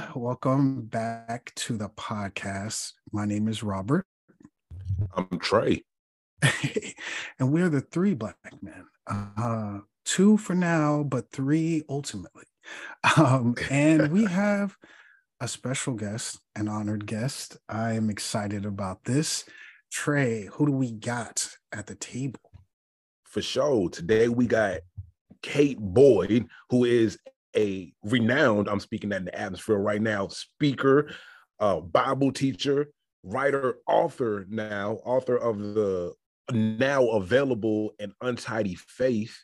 Everyone, welcome back to the podcast. My name is Robert, I'm Trey. and we're the three black men. Uh, two for now, but three ultimately. Um, and we have a special guest, an honored guest. I am excited about this. Trey, who do we got at the table? For sure. Today we got Kate Boyd, who is a renowned, I'm speaking that in the atmosphere right now, speaker, uh, Bible teacher, writer, author now, author of the now available and untidy faith.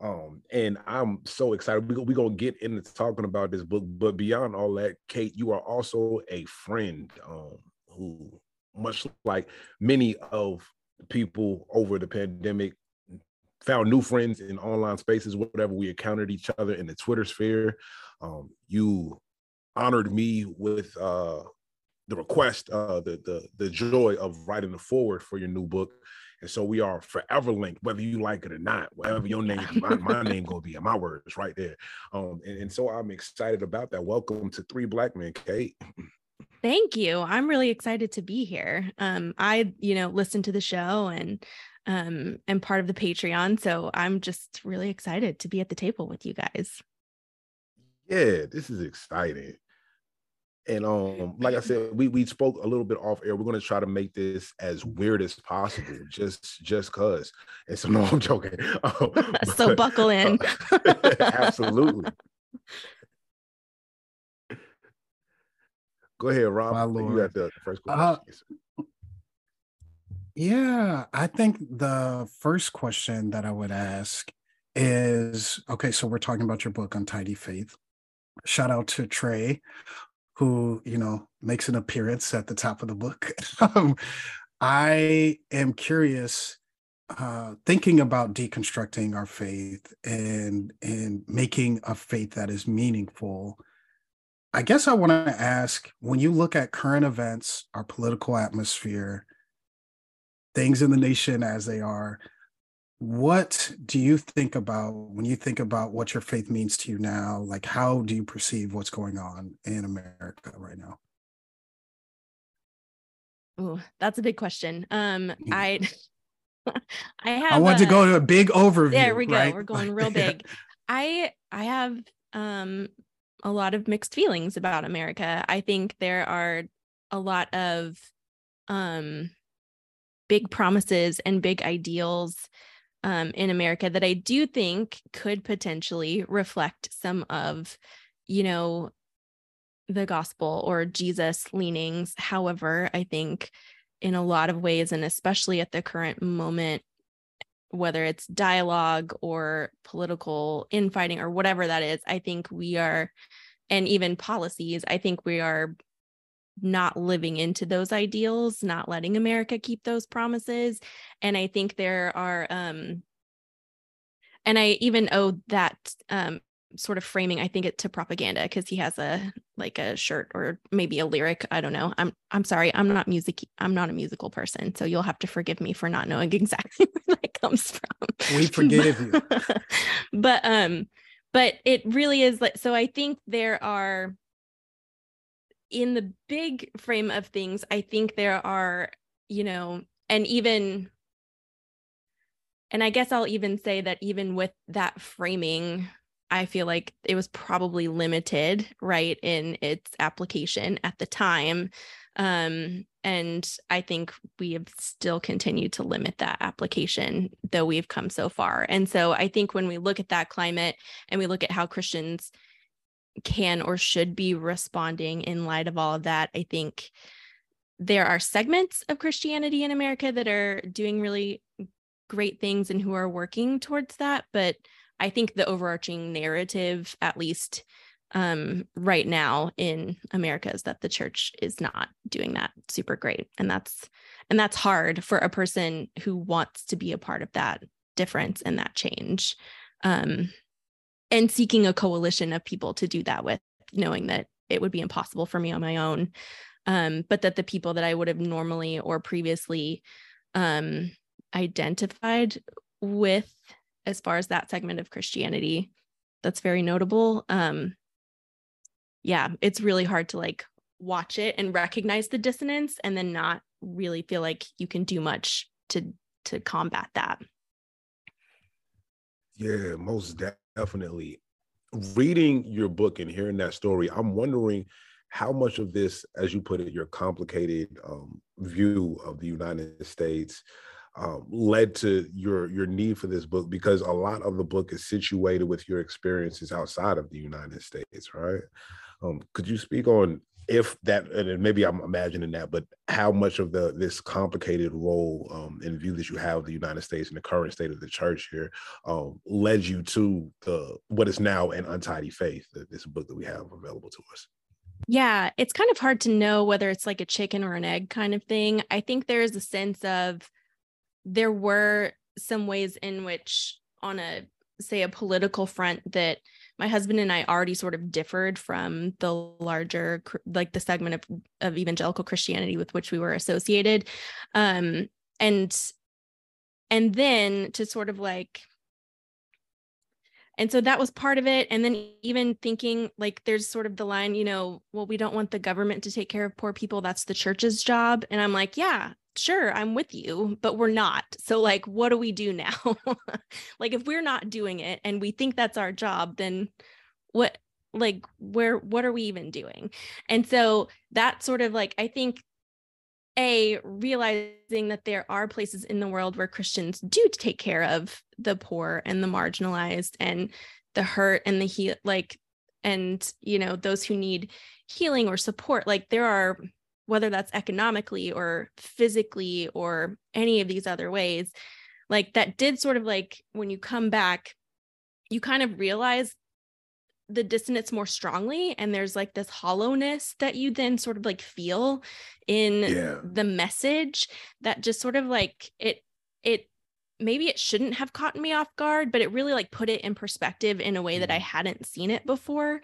Um, and I'm so excited. We're we going to get into talking about this book, but beyond all that, Kate, you are also a friend um, who, much like many of people over the pandemic, found new friends in online spaces, whatever we encountered each other in the Twitter sphere. Um, you honored me with uh, the request, uh, the the the joy of writing the foreword for your new book. And so we are forever linked, whether you like it or not. Whatever your name, my, my name gonna be, in my words right there. Um, and, and so I'm excited about that. Welcome to Three Black Men, Kate. Thank you. I'm really excited to be here. Um, I, you know, listened to the show and um am part of the Patreon. So I'm just really excited to be at the table with you guys. Yeah, this is exciting. And um, like I said, we we spoke a little bit off air. We're gonna try to make this as weird as possible, just just cause. And so no, I'm joking. Um, so but, buckle in. uh, absolutely. Go ahead, Rob. My You lord. got the first question. Uh, Yeah, I think the first question that I would ask is okay, so we're talking about your book, Untidy Faith. Shout out to Trey, who, you know, makes an appearance at the top of the book. um, I am curious, uh, thinking about deconstructing our faith and and making a faith that is meaningful. I guess I want to ask when you look at current events, our political atmosphere, things in the nation as they are, what do you think about when you think about what your faith means to you now? Like, how do you perceive what's going on in America right now? Oh, that's a big question. Um, Yeah. I I have I want to go to a big overview. there we go right? we're going real Yeah. big i i have um a lot of mixed feelings about america i think there are a lot of um big promises and big ideals um in america that i do think could potentially reflect some of you know the gospel or jesus leanings. However i think in a lot of ways and especially at the current moment whether it's dialogue or political infighting or whatever that is, I think we are, and even policies, I think we are not living into those ideals, not letting America keep those promises. And I think there are, um, and I even owe that um, sort of framing, I think it to propaganda because he has a like a shirt or maybe a lyric. I don't know. I'm I'm sorry. I'm not music. I'm not a musical person, so you'll have to forgive me for not knowing exactly where that comes from. We forgive you. but um, but it really is like so. I think there are in the big frame of things. I think there are you know, and even and I guess I'll even say that even with that framing, I feel like it was probably limited, right, in its application at the time. Um, and I think we have still continued to limit that application, though we've come so far. And so I think when we look at that climate and we look at how Christians can or should be responding in light of all of that, I think there are segments of Christianity in America that are doing really great things and who are working towards that but i think the overarching narrative at least um, right now in america is that the church is not doing that super great and that's and that's hard for a person who wants to be a part of that difference and that change. Um, and seeking a coalition of people to do that with knowing that it would be impossible for me on my own um, but that the people that i would have normally or previously um, identified with as far as that segment of christianity that's very notable um, yeah it's really hard to like watch it and recognize the dissonance and then not really feel like you can do much to to combat that. Yeah most definitely reading your book and hearing that story i'm wondering how much of this as you put it your complicated um, view of the united states um, led to your your need for this book because a lot of the book is situated with your experiences outside of the united states right? Um, could you speak on if that and maybe i'm imagining that but how much of the this complicated role um, and view that you have of the united states and the current state of the church here um, led you to the what is now an untidy faith this book that we have available to us? Yeah it's kind of hard to know whether it's like a chicken or an egg kind of thing. I think there is a sense of there were some ways in which on a say a political front that my husband and I already sort of differed from the larger like the segment of, of evangelical Christianity with which we were associated. Um and and then to sort of like and so that was part of it. And then even thinking like there's sort of the line you know well we don't want the government to take care of poor people. That's the church's job. And i'm like yeah sure, I'm with you, but we're not. So, like, what do we do now? like, if we're not doing it and we think that's our job, then what, like, where, what are we even doing? And so, that sort of like, I think a realizing that there are places in the world where Christians do take care of the poor and the marginalized and the hurt and the heal like and you know those who need healing or support like there are whether that's economically or physically or any of these other ways like that did sort of like when you come back you kind of realize the dissonance more strongly and there's like this hollowness that you then sort of like feel in yeah. the message that just sort of like it it maybe it shouldn't have caught me off guard but it really like put it in perspective in a way that I mm-hmm. hadn't seen it before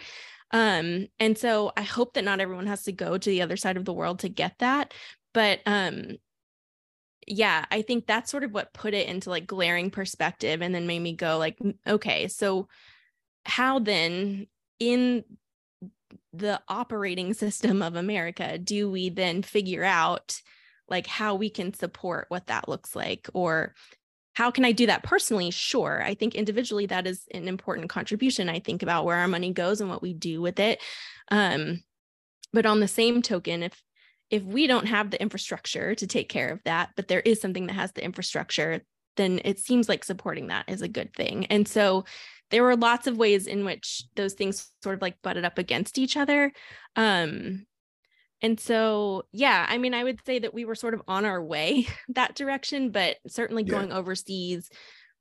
um, and so I hope that not everyone has to go to the other side of the world to get that. But um, yeah, I think that's sort of what put it into like glaring perspective and then made me go like, okay, so how then in the operating system of America do we then figure out like how we can support what that looks like or how can I do that personally? Sure. I think individually that is an important contribution. I think about where our money goes and what we do with it. Um, but on the same token, if if we don't have the infrastructure to take care of that, but there is something that has the infrastructure, then it seems like supporting that is a good thing. And so there were lots of ways in which those things sort of like butted up against each other. Um, and so, yeah, I mean, I would say that we were sort of on our way that direction, but certainly yeah. going overseas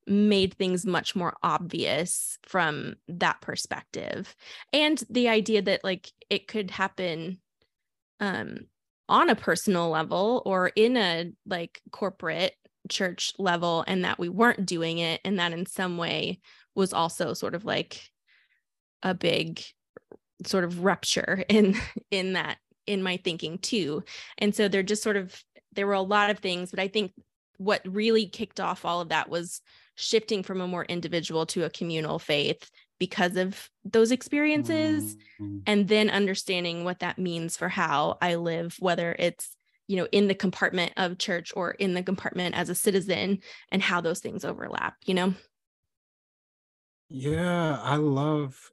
made things much more obvious from that perspective. And the idea that like it could happen um on a personal level or in a like corporate church level and that we weren't doing it and that in some way was also sort of like a big sort of rupture in in that in my thinking too. And so they're just sort of, there were a lot of things, but I think what really kicked off all of that was shifting from a more individual to a communal faith because of those experiences mm-hmm. and then understanding what that means for how I live whether it's you know in the compartment of church or in the compartment as a citizen and how those things overlap you know yeah i love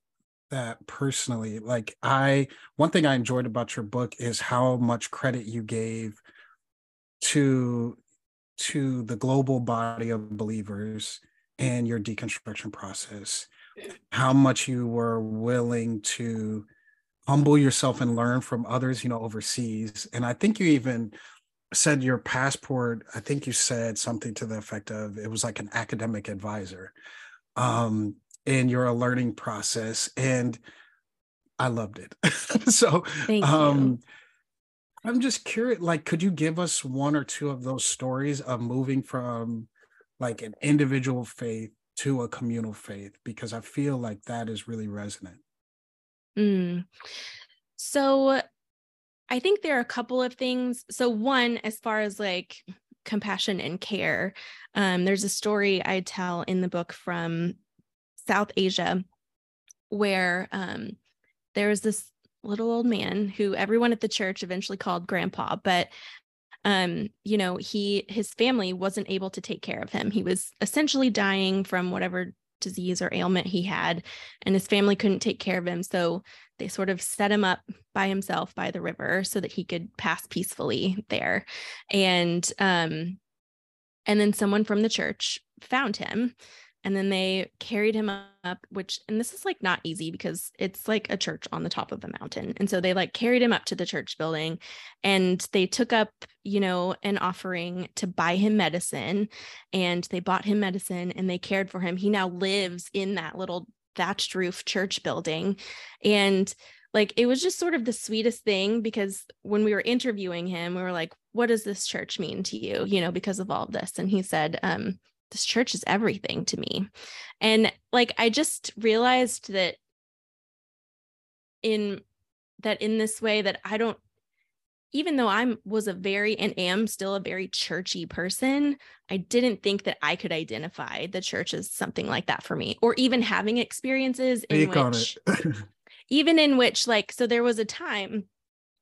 that personally. Like I one thing I enjoyed about your book is how much credit you gave to to the global body of believers and your deconstruction process. How much you were willing to humble yourself and learn from others, you know, overseas. And I think you even said your passport, I think you said something to the effect of it was like an academic advisor um, in your learning process. And I loved it. so um. I'm just curious, like, could you give us one or two of those stories of moving from like an individual faith to a communal faith? Because I feel like that is really resonant. Mm. So I think there are a couple of things. So one, as far as like compassion and care, um, there's a story I tell in the book from South Asia where um, there was this little old man who everyone at the church eventually called grandpa, but um, you know, he his family wasn't able to take care of him. He was essentially dying from whatever disease or ailment he had, and his family couldn't take care of him. So they sort of set him up by himself by the river so that he could pass peacefully there. And um, and then someone from the church found him and then they carried him up which and this is like not easy because it's like a church on the top of a mountain and so they like carried him up to the church building and they took up you know an offering to buy him medicine and they bought him medicine and they cared for him. He now lives in that little thatched roof church building and like it was just sort of the sweetest thing because when we were interviewing him we were like what does this church mean to you? you know because of all of this and he said um this church is everything to me. And like I just realized that in that in this way that I don't even though I'm was a very and am still a very churchy person, I didn't think that I could identify the church as something like that for me, or even having experiences in which, even in which, like, so there was a time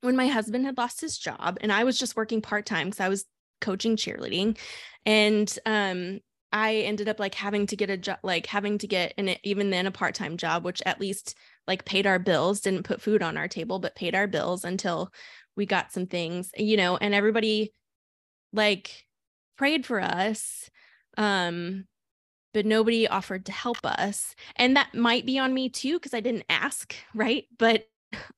when my husband had lost his job and I was just working part time because I was coaching cheerleading, and um, I ended up like having to get a job, like having to get an even then a part time job, which at least like paid our bills, didn't put food on our table, but paid our bills until we got some things, you know, and everybody like prayed for us. Um, but nobody offered to help us. And that might be on me too, because I didn't ask, right? But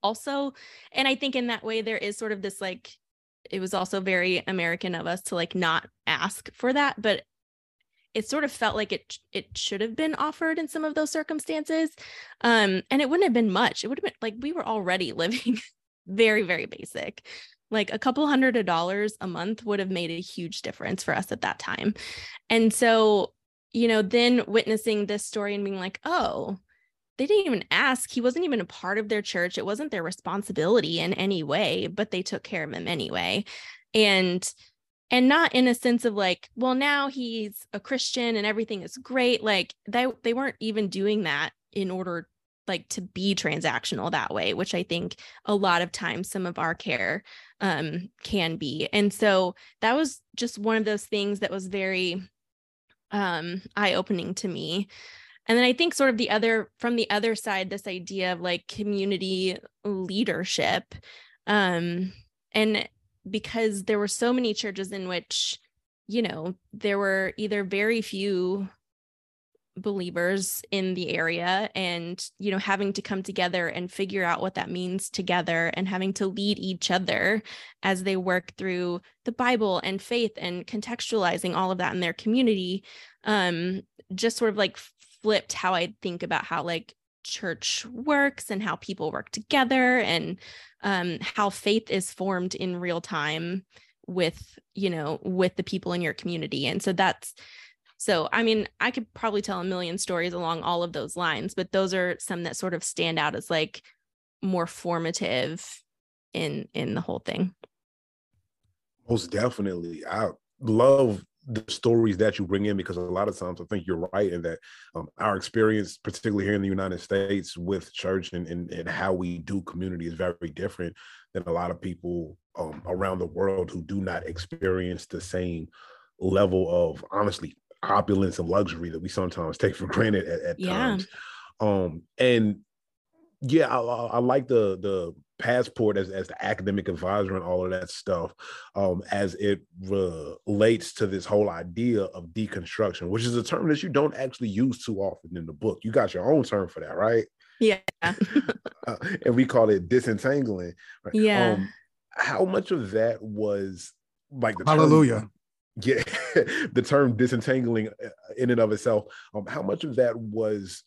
also, and I think in that way, there is sort of this like, it was also very American of us to like not ask for that. But it sort of felt like it it should have been offered in some of those circumstances um and it wouldn't have been much. It would have been like we were already living very very basic. Like a couple hundred of dollars a month would have made a huge difference for us at that time. And so you know then witnessing this story and being like oh they didn't even ask. He wasn't even a part of their church. It wasn't their responsibility in any way but they took care of him anyway. And and not in a sense of like well now he's a christian and everything is great. Like they they weren't even doing that in order like to be transactional that way which i think a lot of times some of our care um can be. And so that was just one of those things that was very um eye opening to me. And then i think sort of the other from the other side this idea of like community leadership um and because there were so many churches in which you know there were either very few believers in the area and you know having to come together and figure out what that means together and having to lead each other as they work through the bible and faith and contextualizing all of that in their community um just sort of like flipped how i think about how like church works and how people work together and um, how faith is formed in real time with you know with the people in your community. And so that's so i mean i could probably tell a million stories along all of those lines but those are some that sort of stand out as like more formative in in the whole thing. Most definitely. I love the stories that you bring in because a lot of times I think you're right in that um, our experience, particularly here in the United States with church and, and, and how we do community is very different than a lot of people um, around the world who do not experience the same level of honestly opulence and luxury that we sometimes take for granted at, at yeah. times. Um, and yeah, I, I, like the the passport as, as the academic advisor and all of that stuff um, as it relates to this whole idea of deconstruction, which is a term that you don't actually use too often in the book. You got your own term for that, right? Yeah. uh, and we call it disentangling. Right? Yeah. Um, how much of that was like the Hallelujah. Term, yeah, the term disentangling uh, in and of itself. Um, how much of that was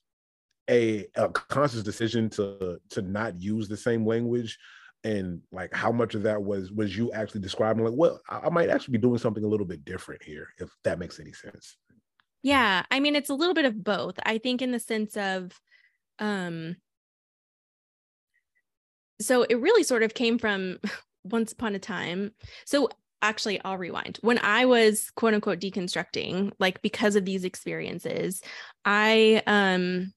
a, a conscious decision to to not use the same language and like how much of that was was you actually describing like well i might actually be doing something a little bit different here if that makes any sense. Yeah i mean it's a little bit of both. I think in the sense of um so it really sort of came from once upon a time. So actually I'll rewind. When I was quote unquote deconstructing, like because of these experiences, I um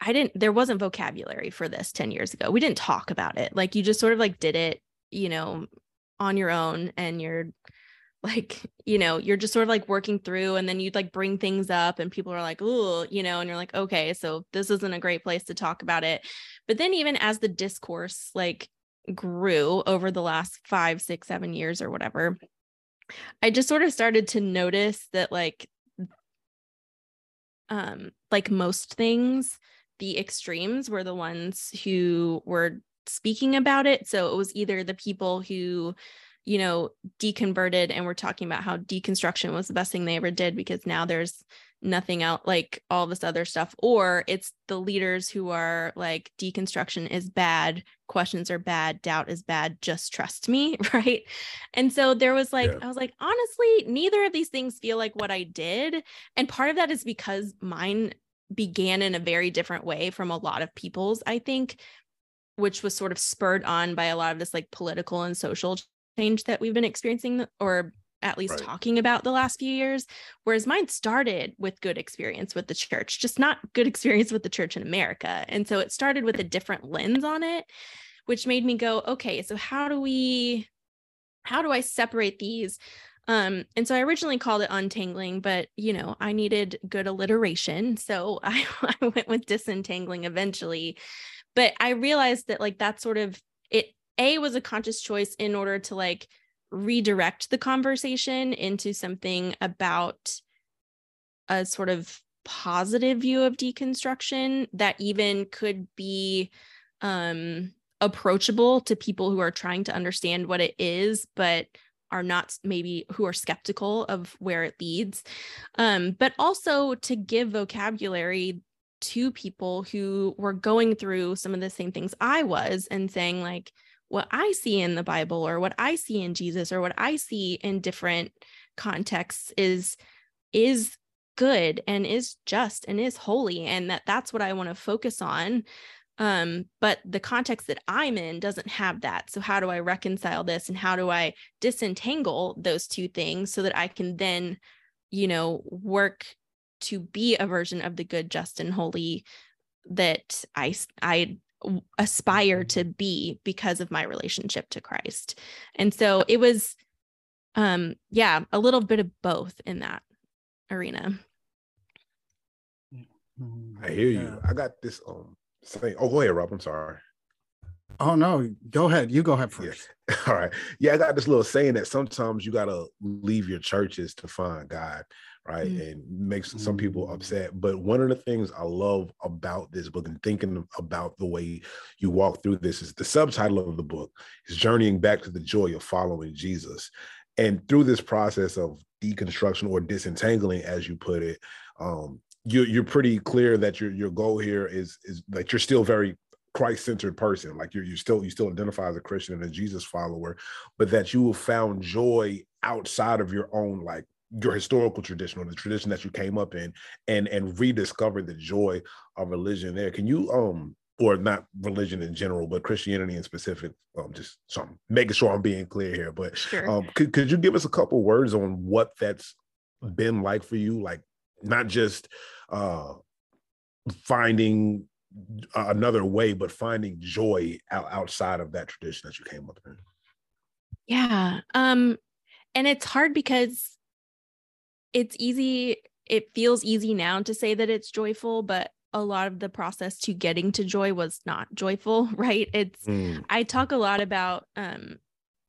I didn't there wasn't vocabulary for this 10 years ago. We didn't talk about it. Like you just sort of like did it, you know, on your own and you're like, you know, you're just sort of like working through and then you'd like bring things up and people are like, "Oh, you know, and you're like, "Okay, so this isn't a great place to talk about it." But then even as the discourse like grew over the last five, six, seven years or whatever, I just sort of started to notice that like um like most things the extremes were the ones who were speaking about it. So it was either the people who, you know, deconverted and were talking about how deconstruction was the best thing they ever did because now there's nothing out like all this other stuff, or it's the leaders who are like, deconstruction is bad, questions are bad, doubt is bad, just trust me. Right. And so there was like, yeah. I was like, honestly, neither of these things feel like what I did. And part of that is because mine began in a very different way from a lot of people's, I think, which was sort of spurred on by a lot of this like political and social change that we've been experiencing or at least right. talking about the last few years. Whereas mine started with good experience with the church, just not good experience with the church in America. And so it started with a different lens on it, which made me go, okay, so how do we, how do I separate these um, and so I originally called it untangling, but you know, I needed good alliteration. So I, I went with disentangling eventually. But I realized that like that sort of it A was a conscious choice in order to like redirect the conversation into something about a sort of positive view of deconstruction that even could be um approachable to people who are trying to understand what it is, but are not maybe who are skeptical of where it leads um, but also to give vocabulary to people who were going through some of the same things i was and saying like what i see in the bible or what i see in jesus or what i see in different contexts is is good and is just and is holy and that that's what i want to focus on um, but the context that I'm in doesn't have that. So, how do I reconcile this and how do I disentangle those two things so that I can then, you know, work to be a version of the good, just, and holy that I, I aspire to be because of my relationship to Christ. And so it was, um, yeah, a little bit of both in that arena. I hear you. I got this um say, oh, go ahead, Rob. I'm sorry. Oh no, go ahead. You go ahead first. Yeah. All right. Yeah, I got this little saying that sometimes you gotta leave your churches to find God, right? Mm. And makes some people mm. upset. But one of the things I love about this book and thinking about the way you walk through this is the subtitle of the book is journeying back to the joy of following Jesus. And through this process of deconstruction or disentangling, as you put it, um, you're you're pretty clear that your your goal here is is like you're still very Christ-centered person. Like you're you still you still identify as a Christian and a Jesus follower, but that you have found joy outside of your own like your historical tradition or the tradition that you came up in and and rediscover the joy of religion there. Can you um or not religion in general, but Christianity in specific. Um, just so I'm making sure I'm being clear here. But sure. um, could could you give us a couple words on what that's been like for you? Like not just uh, finding another way, but finding joy out, outside of that tradition that you came up in. Yeah. Um, and it's hard because it's easy, it feels easy now to say that it's joyful, but a lot of the process to getting to joy was not joyful, right? It's mm. I talk a lot about um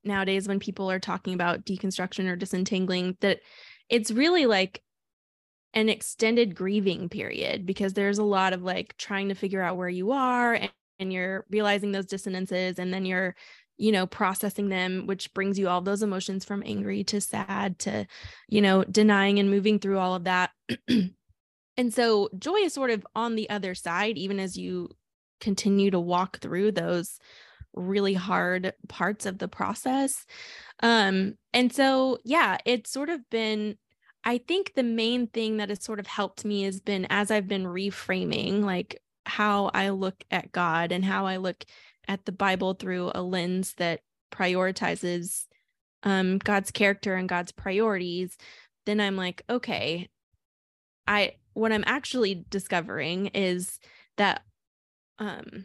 nowadays when people are talking about deconstruction or disentangling that it's really like an extended grieving period because there's a lot of like trying to figure out where you are and, and you're realizing those dissonances and then you're you know, processing them, which brings you all those emotions from angry to sad to, you know, denying and moving through all of that. and so joy is sort of on the other side, even as you continue to walk through those really hard parts of the process. Um, and so, yeah, it's sort of been, I think the main thing that has sort of helped me has been as I've been reframing, like how I look at God and how I look at the Bible through a lens that prioritizes um, God's character and God's priorities, then I'm like, okay, I what I'm actually discovering is that um,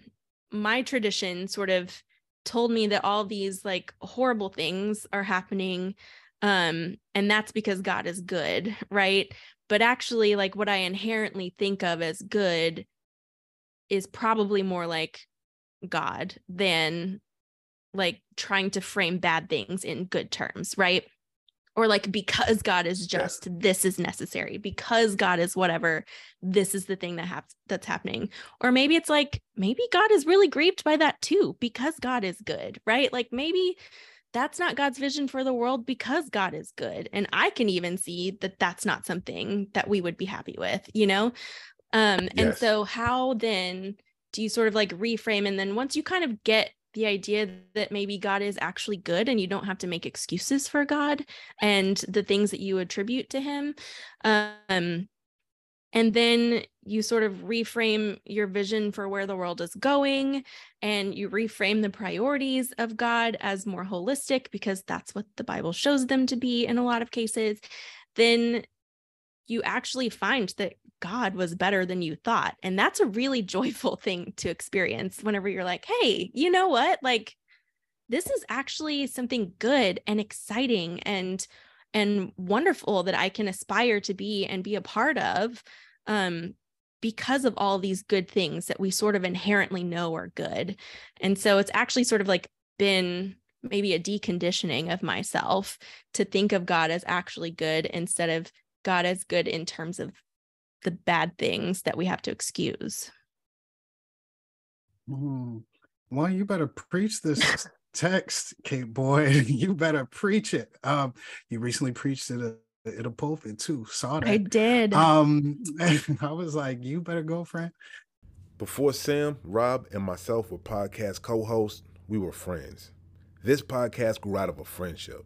my tradition sort of told me that all these like horrible things are happening um and that's because God is good, right? But actually like what I inherently think of as good is probably more like God than like trying to frame bad things in good terms, right? Or like because God is just, this is necessary. Because God is whatever, this is the thing that happens that's happening. Or maybe it's like maybe God is really grieved by that too because God is good, right? Like maybe that's not God's vision for the world because God is good. And I can even see that that's not something that we would be happy with, you know? Um, yes. and so how then do you sort of like reframe and then once you kind of get the idea that maybe God is actually good and you don't have to make excuses for God and the things that you attribute to him um and then you sort of reframe your vision for where the world is going and you reframe the priorities of God as more holistic because that's what the Bible shows them to be in a lot of cases then you actually find that God was better than you thought. And that's a really joyful thing to experience whenever you're like, hey, you know what? Like, this is actually something good and exciting and and wonderful that I can aspire to be and be a part of um, because of all these good things that we sort of inherently know are good. And so it's actually sort of like been maybe a deconditioning of myself to think of God as actually good instead of God as good in terms of the bad things that we have to excuse. Mm. Well, you better preach this text, Kate Boyd. you better preach it. Um, you recently preached it at a pulpit too. Saw that. I did. Um, I was like, you better go, friend. Before Sam, Rob, and myself were podcast co-hosts, we were friends. This podcast grew out of a friendship.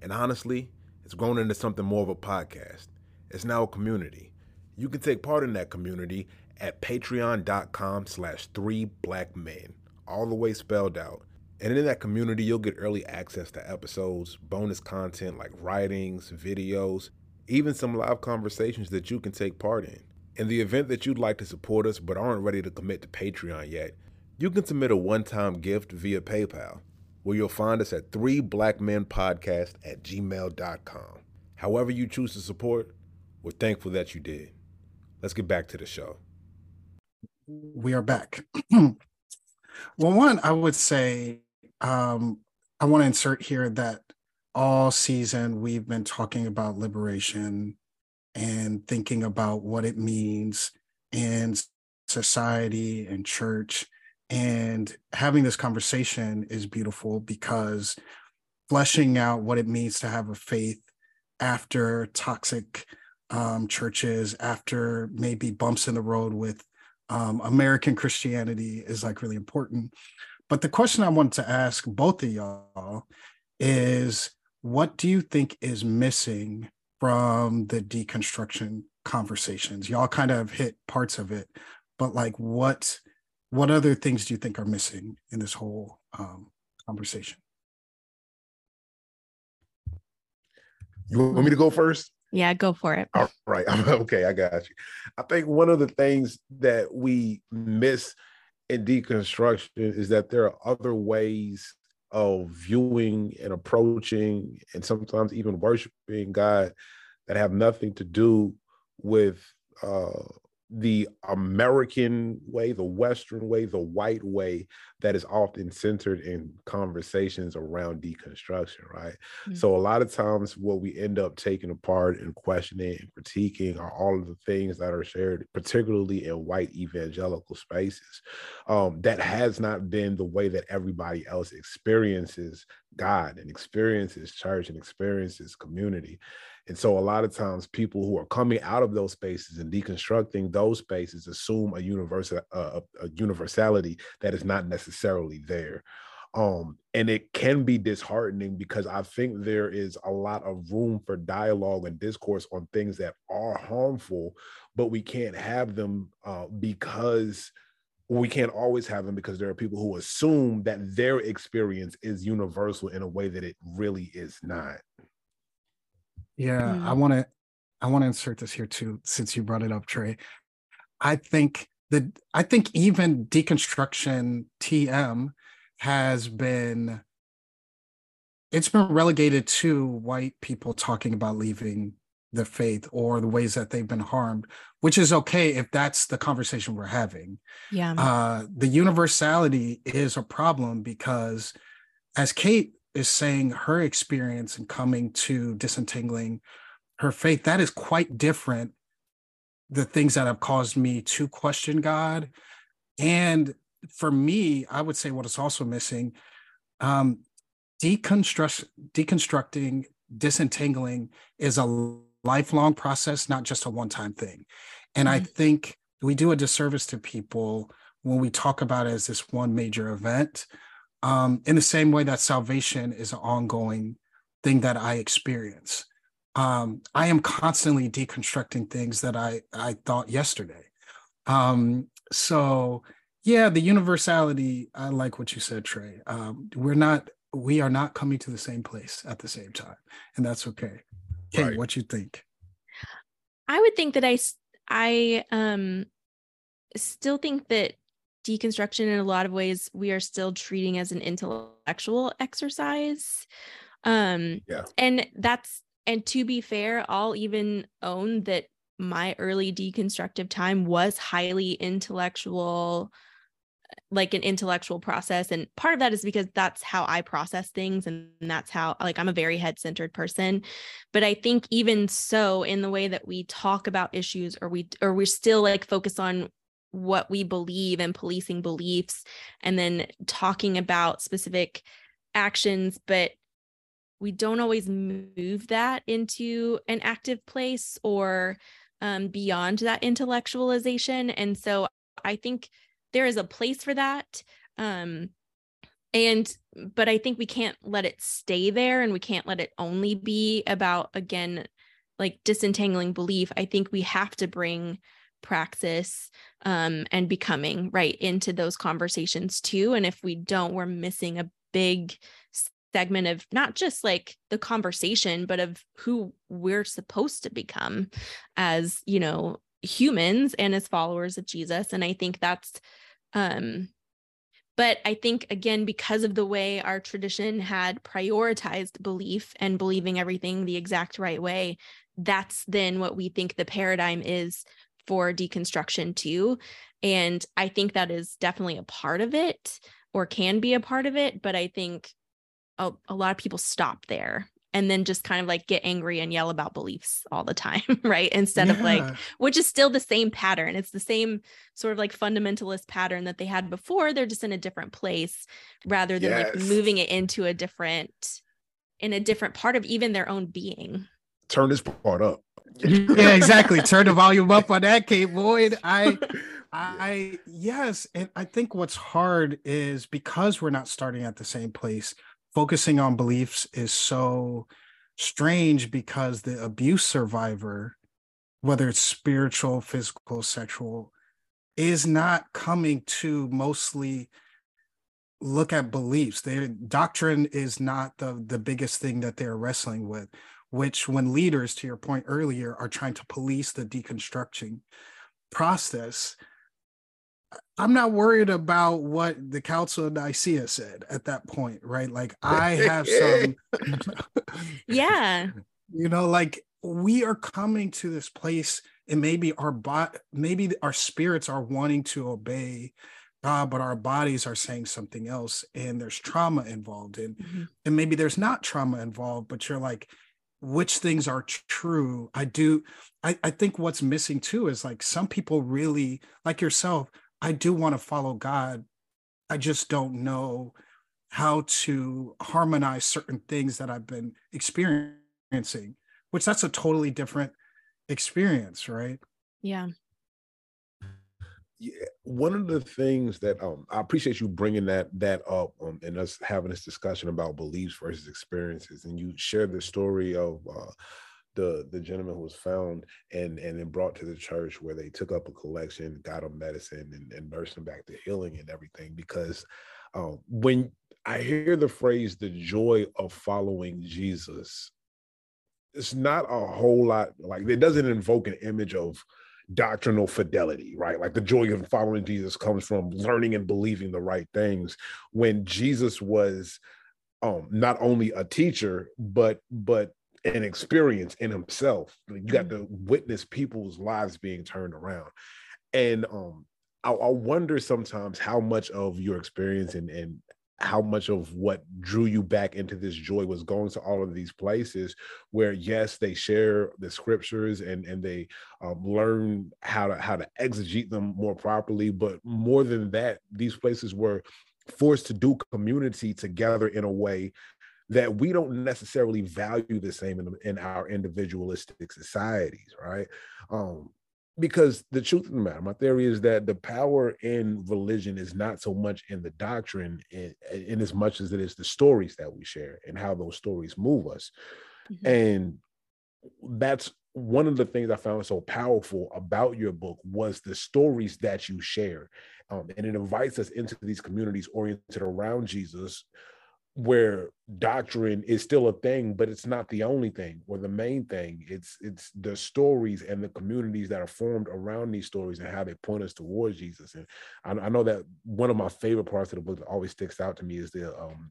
And honestly, it's grown into something more of a podcast. It's now a community. You can take part in that community at patreon.com slash three black men, all the way spelled out. And in that community, you'll get early access to episodes, bonus content like writings, videos, even some live conversations that you can take part in. In the event that you'd like to support us but aren't ready to commit to Patreon yet, you can submit a one time gift via PayPal, where you'll find us at 3blackmenpodcast at gmail.com. However, you choose to support, we're thankful that you did. Let's get back to the show. We are back. well, one, I would say um, I want to insert here that all season we've been talking about liberation and thinking about what it means in society and church. And having this conversation is beautiful because fleshing out what it means to have a faith after toxic um, churches after maybe bumps in the road with um, American Christianity is like really important. But the question I wanted to ask both of y'all is what do you think is missing from the deconstruction conversations? Y'all kind of hit parts of it, but like what what other things do you think are missing in this whole um, conversation? You want me to go first? Yeah, go for it. All right. okay, I got you. I think one of the things that we miss in deconstruction is that there are other ways of viewing and approaching and sometimes even worshiping God that have nothing to do with uh, the American way, the Western way, the white way that is often centered in conversations around deconstruction, right? Mm-hmm. So, a lot of times, what we end up taking apart and questioning and critiquing are all of the things that are shared, particularly in white evangelical spaces. Um, that has not been the way that everybody else experiences God and experiences church and experiences community. And so a lot of times people who are coming out of those spaces and deconstructing those spaces assume a universal uh, a universality that is not necessarily there. Um, and it can be disheartening because I think there is a lot of room for dialogue and discourse on things that are harmful, but we can't have them uh, because we can't always have them because there are people who assume that their experience is universal in a way that it really is not. Yeah, mm. I want to I want to insert this here too since you brought it up Trey. I think that I think even deconstruction TM has been it's been relegated to white people talking about leaving the faith or the ways that they've been harmed, which is okay if that's the conversation we're having. Yeah. Uh, the universality is a problem because, as Kate is saying her experience and coming to disentangling her faith that is quite different. The things that have caused me to question god. And for me i would say what is also missing um deconstruct deconstructing disentangling is a lifelong process not just a one-time thing. And mm-hmm. i think we do a disservice to people when we talk about it as this one major event um, in the same way that salvation is an ongoing thing that I experience. Um, I am constantly deconstructing things that I I thought yesterday. Um, so yeah, the universality. I like what you said, Trey. Um, we're not we are not coming to the same place at the same time, and that's okay. Hey, right. what you think? I would think that I I um still think that deconstruction in a lot of ways we are still treating as an intellectual exercise. Um yeah. and that's and to be fair i'll even own that my early deconstructive time was highly intellectual like an intellectual process. And part of that is because that's how i process things and that's how like i'm a very head centered person. But i think even so in the way that we talk about issues or we or we're still like focus on what we believe and policing beliefs and then talking about specific actions but we don't always move that into an active place or um, beyond that intellectualization. And so i think there is a place for that um, and but i think we can't let it stay there and we can't let it only be about again like disentangling belief. I think we have to bring praxis um, and becoming right into those conversations too. And if we don't, we're missing a big segment of not just like the conversation, but of who we're supposed to become as, you know, humans and as followers of Jesus. And I think that's, um, but I think, again, because of the way our tradition had prioritized belief and believing everything the exact right way, that's then what we think the paradigm is for deconstruction too. And I think that is definitely a part of it or can be a part of it. But I think a, a lot of people stop there and then just kind of like get angry and yell about beliefs all the time, right? Instead yeah. of like, which is still the same pattern. It's the same sort of like fundamentalist pattern that they had before. They're just in a different place rather than yes. like moving it into a different, in a different part of even their own being. Turn this part up yeah, exactly. Turn the volume up on that, Kate Boyd. I, I, yes, and I think what's hard is because we're not starting at the same place. Focusing on beliefs is so strange because the abuse survivor, whether it's spiritual, physical, sexual, is not coming to mostly look at beliefs. Their doctrine is not the the biggest thing that they're wrestling with which when leaders to your point earlier are trying to police the deconstruction process i'm not worried about what the council of nicaea said at that point right like i have some yeah you know like we are coming to this place and maybe our bot maybe our spirits are wanting to obey God, but our bodies are saying something else and there's trauma involved in mm-hmm. and maybe there's not trauma involved, but you're like, which things are true? I do I, I think what's missing too is like some people really like yourself, I do want to follow God. I just don't know how to harmonize certain things that I've been experiencing, which that's a totally different experience, right? Yeah. One of the things that um, I appreciate you bringing that that up um, and us having this discussion about beliefs versus experiences, and you shared the story of uh, the the gentleman who was found and and then brought to the church where they took up a collection, got him medicine, and, and nursed him back to healing and everything. Because um, when I hear the phrase "the joy of following Jesus," it's not a whole lot like it doesn't invoke an image of doctrinal fidelity, right? Like the joy of following Jesus comes from learning and believing the right things. When Jesus was um not only a teacher, but but an experience in himself. You got mm. to witness people's lives being turned around. And um I, I wonder sometimes how much of your experience and, and how much of what drew you back into this joy was going to all of these places where yes they share the scriptures and and they um, learn how to how to exegete them more properly but more than that these places were forced to do community together in a way that we don't necessarily value the same in, in our individualistic societies right? Um because the truth of the matter, my theory is that the power in religion is not so much in the doctrine in, in as much as it is the stories that we share and how those stories move us. Mm-hmm. And that's one of the things I found so powerful about your book was the stories that you share. Um, and it invites us into these communities oriented around Jesus where doctrine is still a thing but it's not the only thing or the main thing. It's it's the stories and the communities that are formed around these stories and how they point us towards jesus. And i, I know that one of my favorite parts of the book that always sticks out to me is the um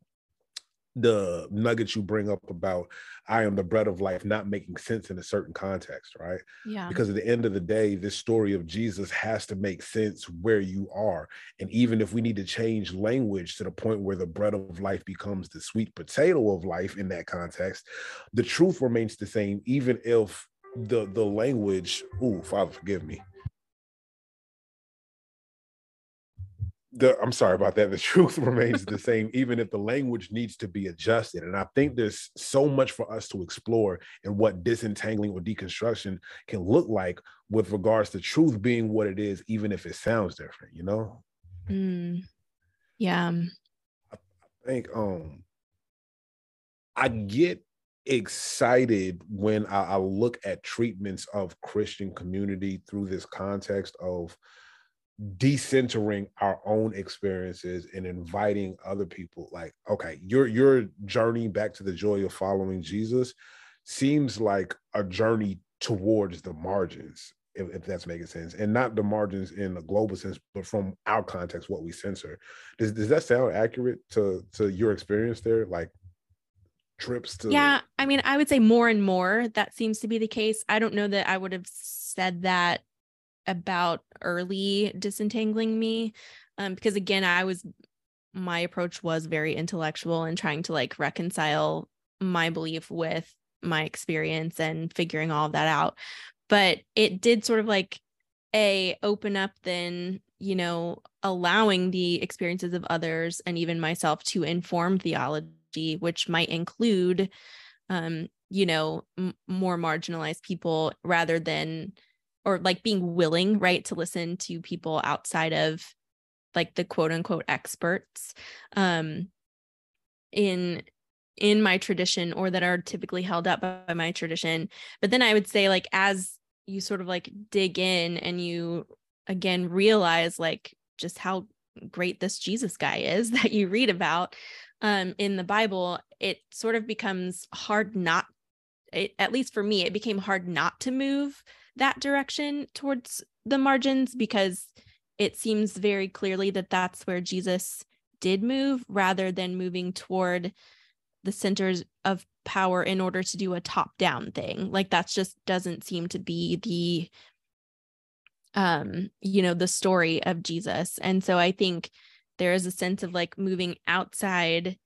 the nuggets you bring up about I am the bread of life not making sense in a certain context, right? Yeah. Because at the end of the day, this story of Jesus has to make sense where you are. And even if we need to change language to the point where the bread of life becomes the sweet potato of life in that context, the truth remains the same, even if the the language, oh, Father, forgive me the I'm sorry about that. The truth remains the same, even if the language needs to be adjusted. And I think there's so much for us to explore and what disentangling or deconstruction can look like with regards to truth being what it is, even if it sounds different, you know? Mm. Yeah. I think um I get excited when I, I look at treatments of Christian community through this context of decentering our own experiences and inviting other people like okay your your journey back to the joy of following jesus seems like a journey towards the margins if, if that's making sense. And not the margins in a global sense but from our context what we censor. Does, does that sound accurate to to your experience there like trips to yeah i mean i would say more and more that seems to be the case. I don't know that i would have said that about early disentangling me um, because again i was my approach was very intellectual and trying to like reconcile my belief with my experience and figuring all that out. But it did sort of like a open up then you know allowing the experiences of others and even myself to inform theology which might include um you know m- more marginalized people rather than or like being willing, right, to listen to people outside of like the quote unquote experts um in in my tradition or that are typically held up by my tradition. But then I would say like as you sort of like dig in and you again realize like just how great this Jesus guy is that you read about um in the Bible, it sort of becomes hard not it, at least for me, it became hard not to move that direction towards the margins because it seems very clearly that that's where Jesus did move rather than moving toward the centers of power in order to do a top down thing. Like that's just doesn't seem to be the um you know the story of jesus. And so i think there is a sense of like moving outside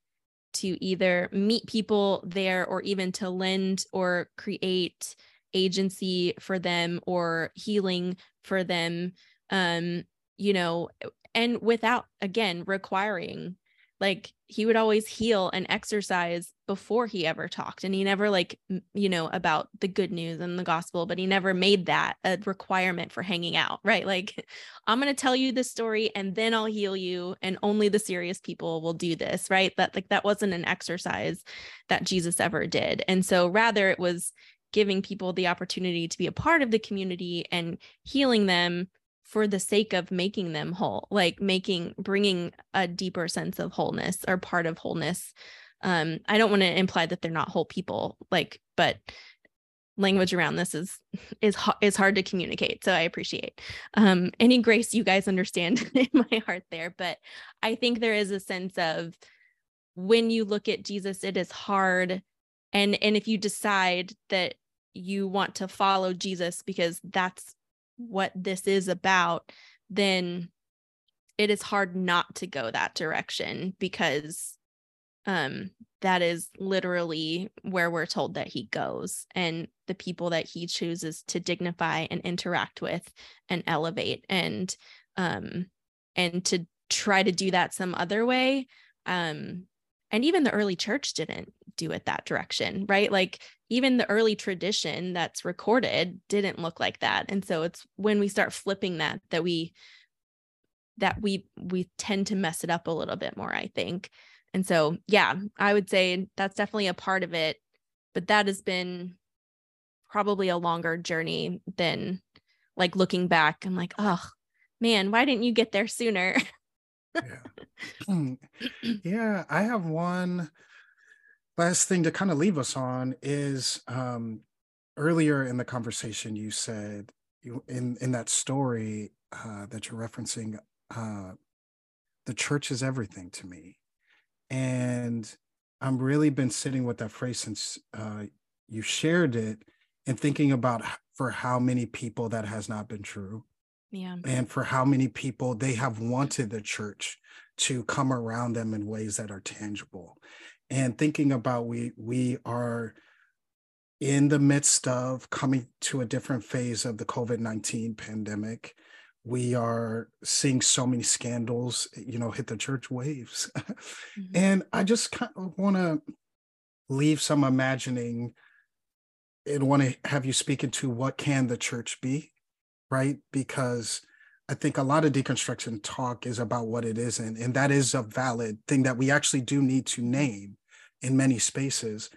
to either meet people there or even to lend or create agency for them or healing for them um you know and without again requiring like he would always heal and exorcise before he ever talked and he never like you know about the good news and the gospel but he never made that a requirement for hanging out right? Like i'm going to tell you this story and then i'll heal you and only the serious people will do this right? That like that wasn't an exercise that jesus ever did and so rather it was giving people the opportunity to be a part of the community and healing them for the sake of making them whole like making bringing a deeper sense of wholeness or part of wholeness. Um i don't want to imply that they're not whole people like but language around this is is is hard to communicate so i appreciate. Um any grace you guys understand in my heart there but i think there is a sense of when you look at jesus it is hard and and if you decide that you want to follow jesus because that's what this is about, then it is hard not to go that direction because um that is literally where we're told that he goes and the people that he chooses to dignify and interact with and elevate and um and to try to do that some other way um and even the early church didn't do it that direction right like even the early tradition that's recorded didn't look like that and so it's when we start flipping that that we that we we tend to mess it up a little bit more i think and so yeah i would say that's definitely a part of it but that has been probably a longer journey than like looking back i'm like oh man why didn't you get there sooner yeah. Hmm. yeah i have one last thing to kind of leave us on is um, earlier in the conversation you said you, in in that story uh, that you're referencing uh, the church is everything to me. And i'm really been sitting with that phrase since uh, you shared it and thinking about for how many people that has not been true yeah. and for how many people they have wanted the church to come around them in ways that are tangible and thinking about we we are in the midst of coming to a different phase of the COVID-19 pandemic. We are seeing so many scandals, you know, hit the church waves. mm-hmm. And I just kind of want to leave some imagining and want to have you speak into what can the church be, right? Because I think a lot of deconstruction talk is about what it isn't. And that is a valid thing that we actually do need to name in many spaces.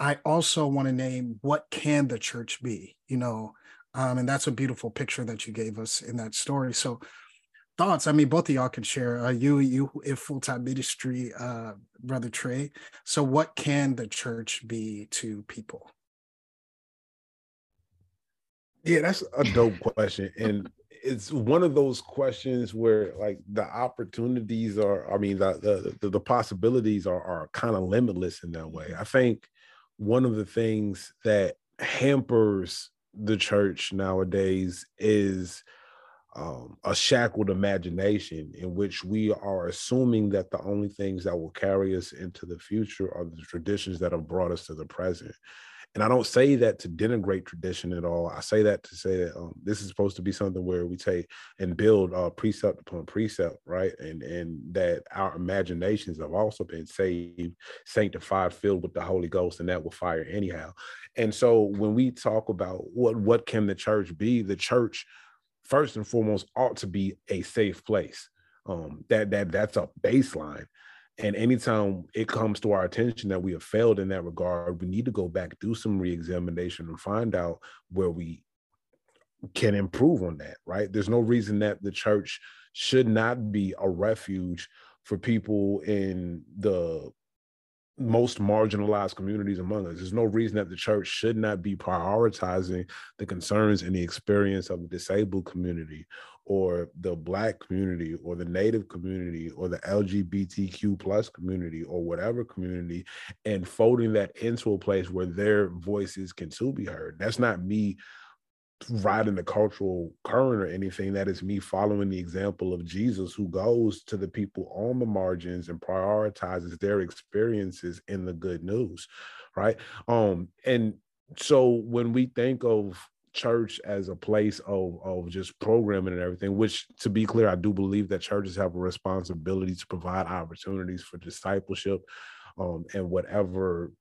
I also want to name what can the church be, you know, um, and that's a beautiful picture that you gave us in that story. So thoughts, I mean, both of y'all can share. Uh, you, you in full-time ministry, uh, Brother Trey. So what can the church be to people? Yeah, that's a dope question. And it's one of those questions where like the opportunities are i mean the the, the possibilities are, are kind of limitless in that way. I think one of the things that hampers the church nowadays is um, a shackled imagination in which we are assuming that the only things that will carry us into the future are the traditions that have brought us to the present and I don't say that to denigrate tradition at all. I say that to say that um, this is supposed to be something where we take and build uh, precept upon precept, right? And and that our imaginations have also been saved, sanctified, filled with the Holy Ghost, and that will fire anyhow. And so when we talk about what what can the church be, the church first and foremost ought to be a safe place. Um, that that that's a baseline. And anytime it comes to our attention that we have failed in that regard, we need to go back, do some reexamination, and find out where we can improve on that, right? There's no reason that the church should not be a refuge for people in the most marginalized communities among us. There's no reason that the church should not be prioritizing the concerns and the experience of the disabled community or the black community or the native community or the lgbtq plus community or whatever community and folding that into a place where their voices can too be heard that's not me riding the cultural current or anything. That is me following the example of Jesus, who goes to the people on the margins and prioritizes their experiences in the good news, right? Um, and so when we think of church as a place of, of just programming and everything, which to be clear, I do believe that churches have a responsibility to provide opportunities for discipleship um, and whatever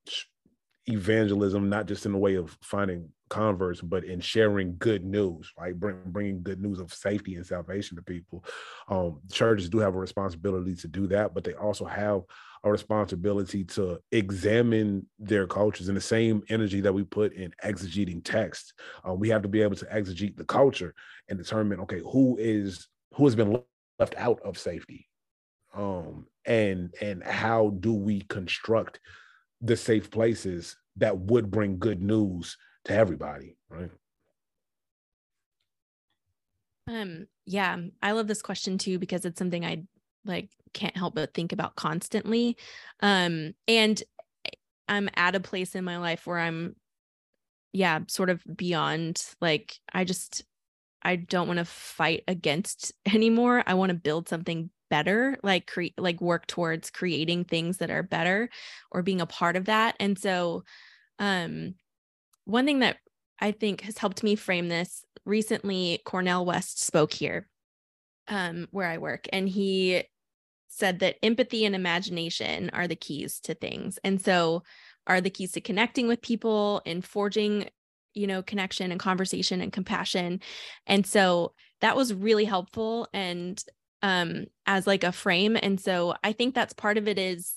evangelism, not just in the way of finding converts, but in sharing good news, right? Bring, bringing good news of safety and salvation to people. Um, churches do have a responsibility to do that, but they also have a responsibility to examine their cultures in the same energy that we put in exegeting text. Uh, we have to be able to exegete the culture and determine, okay, who is who has been left out of safety, um, and and how do we construct the safe places that would bring good news to everybody, right? Um, yeah, I love this question too because it's something I like can't help but think about constantly. Um, and I'm at a place in my life where I'm yeah, sort of beyond like I just I don't want to fight against anymore. I want to build something better like create like work towards creating things that are better or being a part of that and so um one thing that i think has helped me frame this recently Cornel West spoke here um where i work and he said that empathy and imagination are the keys to things. And so are the keys to connecting with people and forging you know connection and conversation and compassion. And so that was really helpful and um as like a frame. And so i think that's part of it is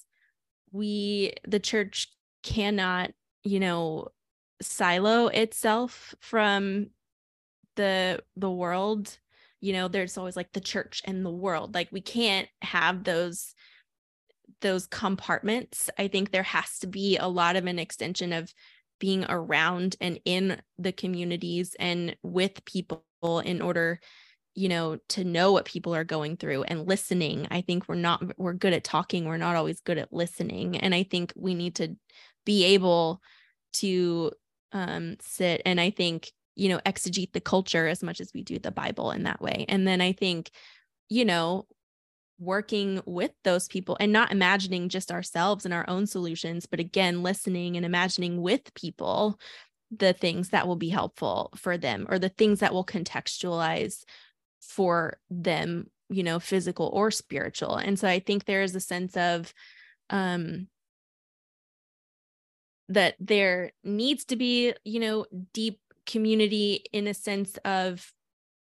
we the church cannot you know silo itself from the the world you know there's always like the church and the world like we can't have those those compartments. I think there has to be a lot of an extension of being around and in the communities and with people in order you know to know what people are going through and listening. I think we're not we're good at talking we're not always good at listening. And i think we need to be able to um sit and i think you know exegete the culture as much as we do the bible in that way. And then i think you know working with those people and not imagining just ourselves and our own solutions but again listening and imagining with people the things that will be helpful for them or the things that will contextualize for them you know physical or spiritual. And so i think there is a sense of um that there needs to be you know deep community in a sense of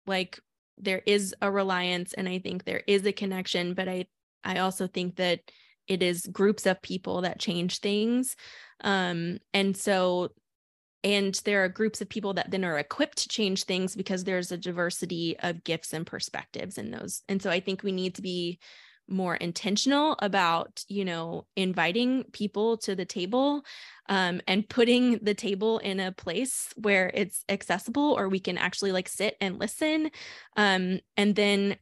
like there is a reliance and i think there is a connection but i i also think that it is groups of people that change things. Um and so and there are groups of people that then are equipped to change things because there's a diversity of gifts and perspectives in those. And so i think we need to be more intentional about you know inviting people to the table um, and putting the table in a place where it's accessible or we can actually like sit and listen um, and then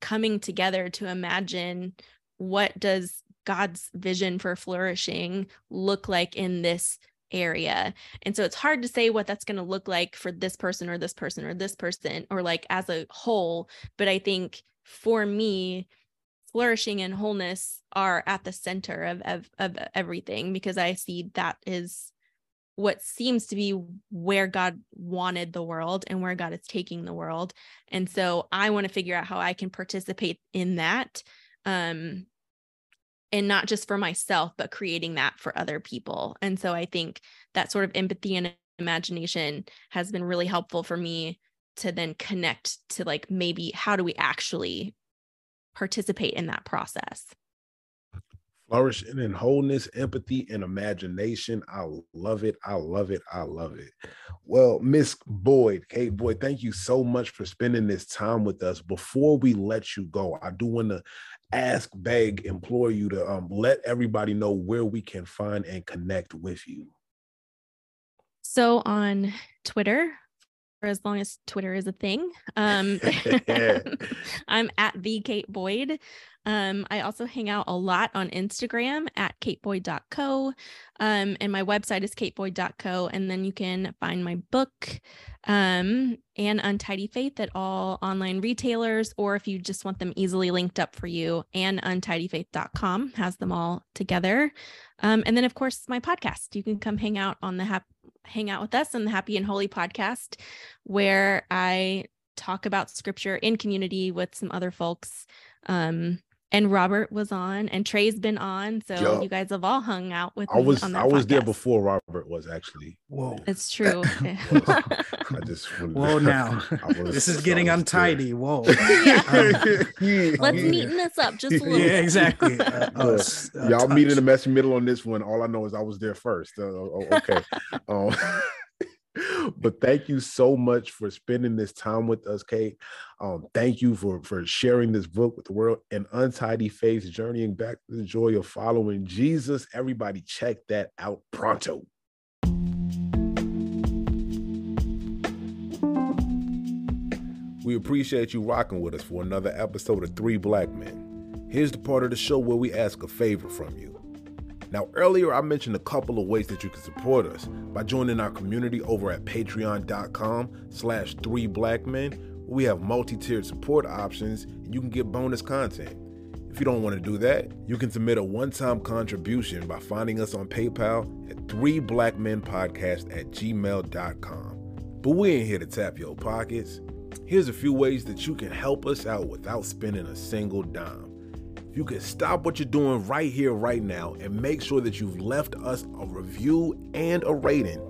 coming together to imagine what does god's vision for flourishing look like in this area. And so it's hard to say what that's going to look like for this person or this person or this person or like as a whole. But I think for me, flourishing and wholeness are at the center of, of, of everything because I see that is what seems to be where God wanted the world and where God is taking the world. And so I want to figure out how I can participate in that. Um, and not just for myself but creating that for other people and so i think that sort of empathy and imagination has been really helpful for me to then connect to like maybe how do we actually participate in that process flourishing in wholeness, empathy, and imagination. I love it. I love it. I love it. Well, Miss Boyd, Kate Boyd, thank you so much for spending this time with us. Before we let you go, I do want to ask, beg, implore you to um, let everybody know where we can find and connect with you. So on Twitter, as long as Twitter is a thing. Um, I'm at the Kate Boyd. Um, I also hang out a lot on Instagram at kateboyd.co. Um, and my website is kateboyd.co. And then you can find my book um, and Untidy Faith at all online retailers, or if you just want them easily linked up for you, and untidyfaith.com has them all together. Um, and then, of course, my podcast. You can come hang out on the hap- hang out with us on the Happy and Holy podcast, where I talk about scripture in community with some other folks. Um, and Robert was on, and Trey's been on. So Yo, you guys have all hung out with. I was I was there before Robert was actually. Whoa, it's true. I just whoa now. Was, this is getting untidy. There. Whoa. Yeah. Um, Let's neaten this up just a little. Yeah, exactly. Uh, uh, y'all meet in the messy middle on this one. All I know is I was there first. Uh, okay. um, but thank you so much for spending this time with us, Kate. Um, thank you for for sharing this book with the world. An untidy faith, journeying back to the joy of following Jesus. Everybody, check that out pronto. We appreciate you rocking with us for another episode of Three Black Men. Here's the part of the show where we ask a favor from you. Now, earlier I mentioned a couple of ways that you can support us by joining our community over at patreon.com slash three black men. We have multi-tiered support options and you can get bonus content. If you don't want to do that, you can submit a one-time contribution by finding us on PayPal at three black men podcast at gmail.com. But we ain't here to tap your pockets. Here's a few ways that you can help us out without spending a single dime you can stop what you're doing right here, right now, and make sure that you've left us a review and a rating.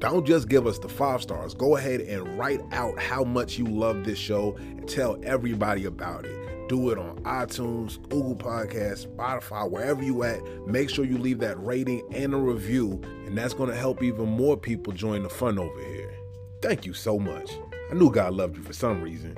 Don't just give us the five stars. Go ahead and write out how much you love this show and tell everybody about it. Do it on iTunes, Google Podcasts, Spotify, wherever you at. Make sure you leave that rating and a review, and that's going to help even more people join the fun over here. Thank you so much. I knew God loved you for some reason.